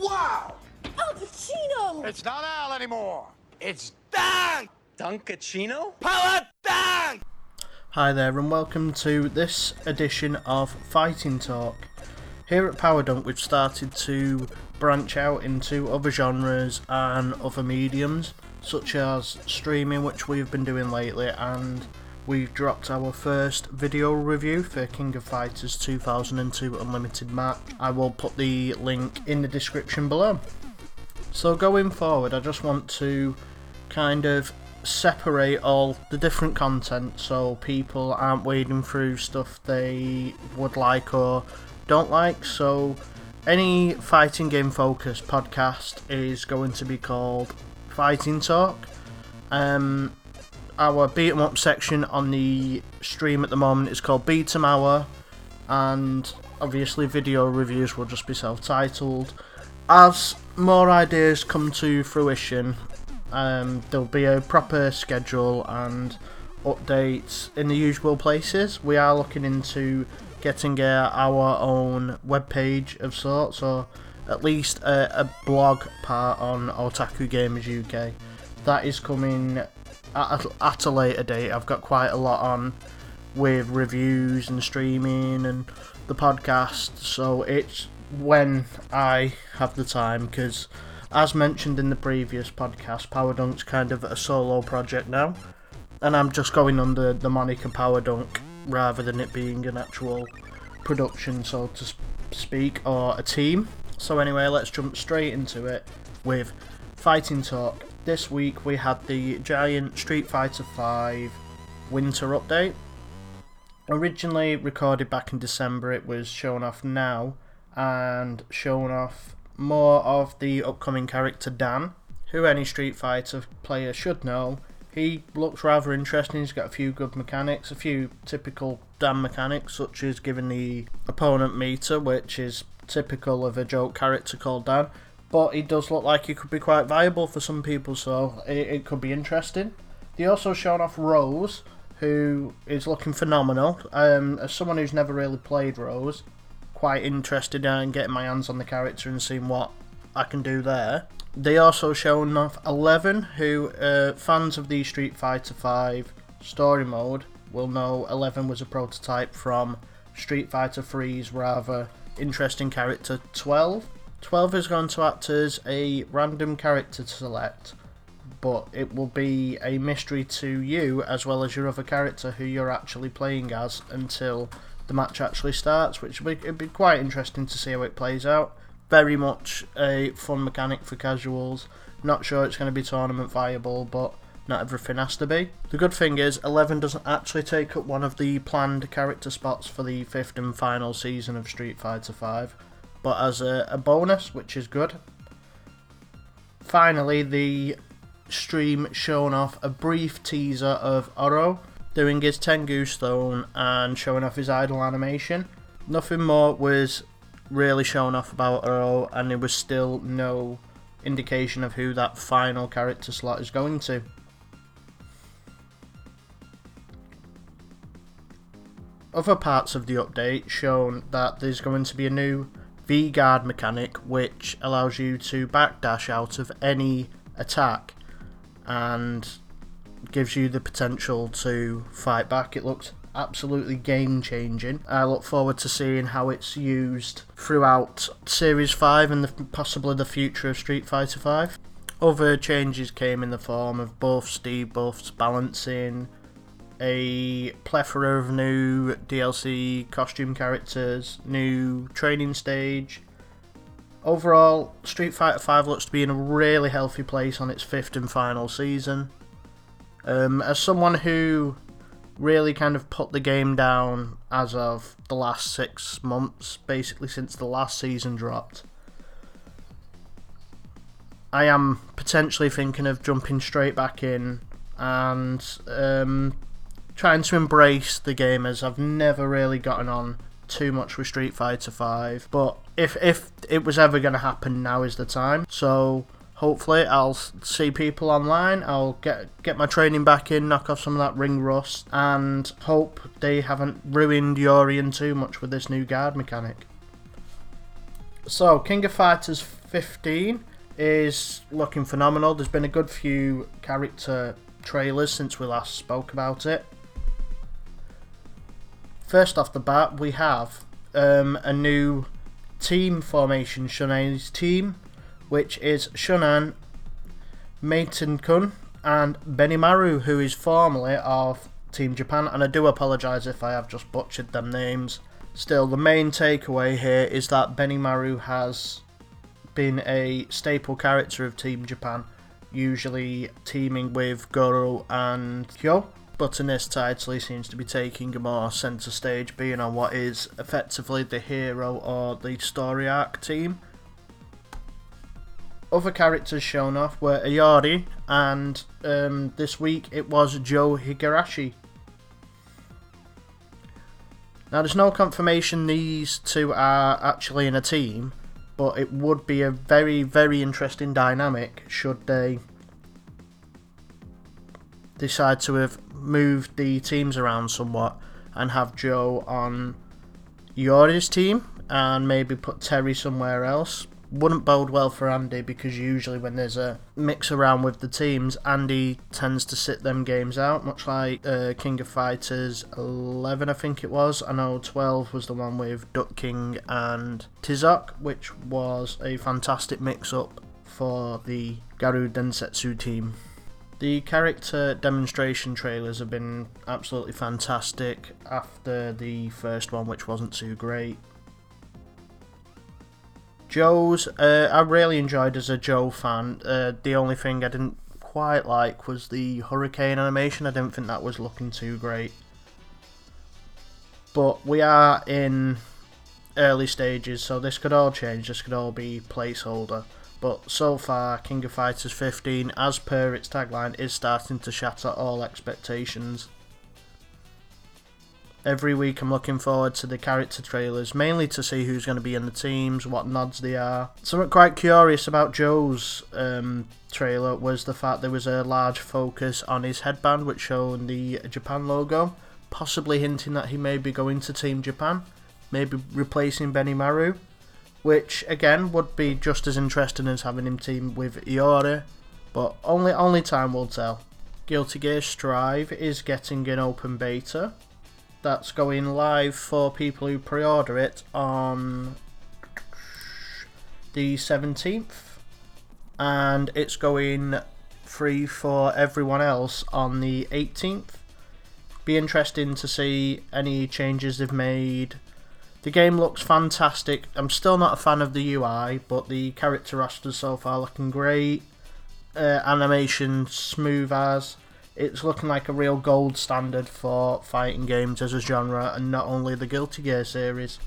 Wow! Al Pacino! It's not Al anymore. It's Dan! Dunkachino? Power Dan! Hi there, and welcome to this edition of Fighting Talk. Here at Power Dunk, we've started to branch out into other genres and other mediums, such as streaming, which we've been doing lately, and we've dropped our first video review for King of Fighters 2002 Unlimited Match. I will put the link in the description below. So, going forward, I just want to kind of separate all the different content so people aren't wading through stuff they would like or don't like. So, any fighting game focused podcast is going to be called Fighting Talk. Um, our beat 'em up section on the stream at the moment is called Beat 'em Hour, and obviously video reviews will just be self-titled. As more ideas come to fruition, um, there'll be a proper schedule and updates in the usual places. We are looking into getting uh, our own webpage of sorts, or at least a, a blog part on Otaku Gamers UK. That is coming at a, at a later date. I've got quite a lot on with reviews and streaming and the podcast, so it's when I have the time because, as mentioned in the previous podcast, Power Dunk's kind of a solo project now, and I'm just going under the moniker Power Dunk rather than it being an actual production, so to speak, or a team. So, anyway, let's jump straight into it with Fighting Talk. This week we had the giant Street Fighter V winter update. Originally recorded back in December, it was shown off now and shown off more of the upcoming character Dan, who any Street Fighter player should know. He looks rather interesting, he's got a few good mechanics, a few typical Dan mechanics, such as giving the opponent meter, which is typical of a joke character called Dan. But he does look like he could be quite viable for some people, so it, it could be interesting. They also shown off Rose, who is looking phenomenal. Um, as someone who's never really played Rose, quite interested in getting my hands on the character and seeing what I can do there. They also shown off Eleven, who uh, fans of the Street Fighter V story mode will know Eleven was a prototype from Street Fighter 3's rather interesting character 12. 12 is going to act as a random character to select, but it will be a mystery to you as well as your other character who you're actually playing as until the match actually starts, which would be, be quite interesting to see how it plays out. Very much a fun mechanic for casuals. Not sure it's going to be tournament viable, but not everything has to be. The good thing is, Eleven doesn't actually take up one of the planned character spots for the fifth and final season of Street Fighter V, but as a, a bonus, which is good. Finally, the stream shown off a brief teaser of Oro doing his Tengu Stone and showing off his idle animation. Nothing more was really shown off about Oro, and there was still no indication of who that final character slot is going to. Other parts of the update shown that there's going to be a new V guard mechanic which allows you to backdash out of any attack and gives you the potential to fight back. It looks absolutely game changing. I look forward to seeing how it's used throughout Series 5 and the, possibly the future of Street Fighter 5. Other changes came in the form of buffs, balancing, a plethora of new DLC costume characters, new training stage. Overall, Street Fighter V looks to be in a really healthy place on its fifth and final season. Um, as someone who really kind of put the game down as of the last six months, basically since the last season dropped, I am potentially thinking of jumping straight back in and um, trying to embrace the game as I've never really gotten on too much with Street Fighter 5. But if if it was ever going to happen, now is the time. So hopefully I'll see people online. I'll get get my training back in, knock off some of that ring rust, and hope they haven't ruined Urien too much with this new guard mechanic. So, King of Fighters 15 is looking phenomenal. There's been a good few character trailers since we last spoke about it. First off the bat, we have um, a new team formation, Shunan's team, which is Shunan, Meitenkun, and Benimaru, who is formerly of Team Japan. And I do apologise if I have just butchered them names. Still, the main takeaway here is that Benimaru has been a staple character of Team Japan, usually teaming with Goro and Kyo. But in this title, he seems to be taking a more centre stage, being on what is effectively the hero or the story arc team. Other characters shown off were Iori, and um, this week it was Joe Higashi. Now, there's no confirmation these two are actually in a team, but it would be a very, very interesting dynamic should they decide to have moved the teams around somewhat and have Joe on Iori's team and maybe put Terry somewhere else. Wouldn't bode well for Andy because usually when there's a mix around with the teams, Andy tends to sit them games out, much like uh, King of Fighters 11, I think it was. I know 12 was the one with Duck King and Tizoc, which was a fantastic mix up for the Garou Densetsu team. The character demonstration trailers have been absolutely fantastic after the first one, which wasn't too great. Joe's, uh, I really enjoyed as a Joe fan. Uh, the only thing I didn't quite like was the hurricane animation. I didn't think that was looking too great. But we are in early stages, so this could all change. This could all be placeholder. But so far, King of Fighters 15, as per its tagline, is starting to shatter all expectations. Every week I'm looking forward to the character trailers, mainly to see who's going to be in the teams, what nods they are. Something quite curious about Joe's um, trailer was the fact there was a large focus on his headband, which showed the Japan logo, possibly hinting that he may be going to Team Japan, maybe replacing Benimaru, which again would be just as interesting as having him team with Iori, but only only time will tell. Guilty Gear Strive is getting an open beta that's going live for people who pre-order it on the 17th and it's going free for everyone else on the 18th be interesting to see any changes they've made the game looks fantastic. I'm still not a fan of the ui but the character rosters so far looking great. Uh, animation smooth as. It's looking like a real gold standard for fighting games as a genre and not only the Guilty Gear series.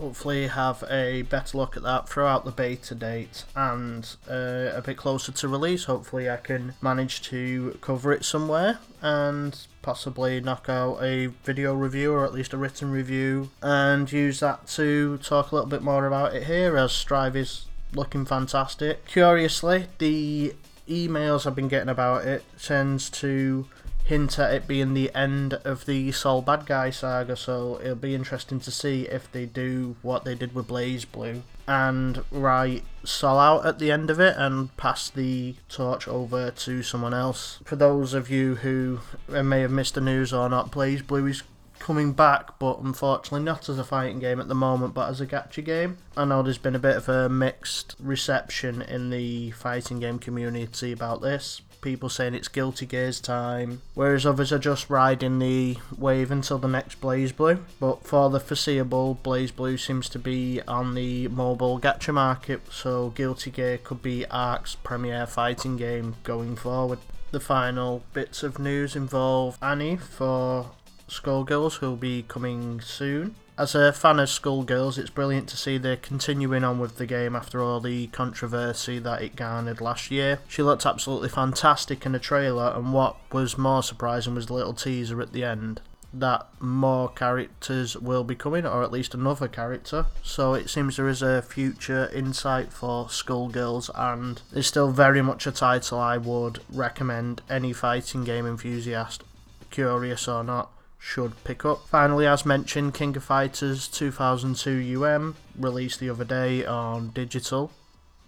Hopefully have a better look at that throughout the beta date and uh, a bit closer to release. Hopefully I can manage to cover it somewhere and possibly knock out a video review or at least a written review and use that to talk a little bit more about it here as Strive is looking fantastic. Curiously, the emails I've been getting about it tends to hint at it being the end of the Sol Badguy saga, so it'll be interesting to see if they do what they did with BlazBlue and write Sol out at the end of it and pass the torch over to someone else. For those of you who may have missed the news or not, BlazBlue is coming back, but unfortunately not as a fighting game at the moment, but as a gacha game. I know there's been a bit of a mixed reception in the fighting game community about this. People saying it's Guilty Gear's time, whereas others are just riding the wave until the next BlazBlue. But for the foreseeable, BlazBlue seems to be on the mobile gacha market, so Guilty Gear could be Arc's premier fighting game going forward. The final bits of news involve Annie for Skullgirls, who'll be coming soon. As a fan of Skullgirls, it's brilliant to see they're continuing on with the game after all the controversy that it garnered last year. She looked absolutely fantastic in the trailer, and what was more surprising was the little teaser at the end that more characters will be coming, or at least another character. So it seems there is a future insight for Skullgirls, and it's still very much a title I would recommend any fighting game enthusiast, curious or not, should pick up. Finally, as mentioned, King of Fighters 2002 UM released the other day on digital.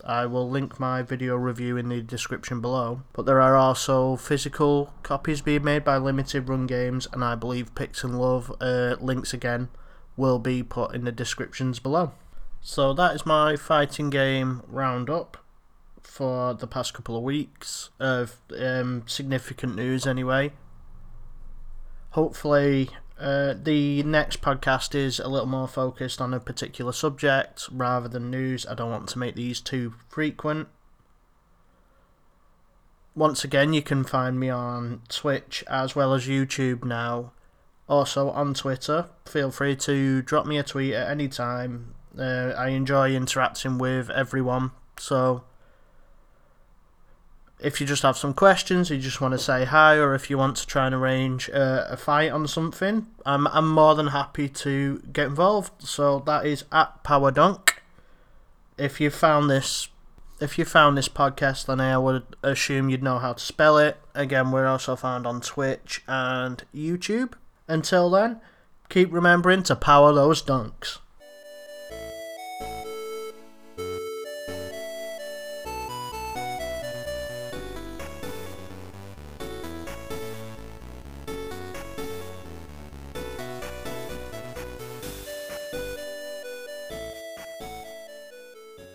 I will link my video review in the description below. But there are also physical copies being made by Limited Run Games, and I believe Pix and Love uh, links again will be put in the descriptions below. So that is my fighting game roundup for the past couple of weeks of um, significant news, anyway. Hopefully, uh, the next podcast is a little more focused on a particular subject rather than news. I don't want to make these too frequent. Once again, you can find me on Twitch as well as YouTube now. Also on Twitter. Feel free to drop me a tweet at any time. Uh, I enjoy interacting with everyone. So if you just have some questions, you just want to say hi, or if you want to try and arrange a fight on something, I'm I'm more than happy to get involved. So that is at Power Dunk. If you found this, if you found this podcast, then I would assume you'd know how to spell it. Again, we're also found on Twitch and YouTube. Until then, keep remembering to power those dunks.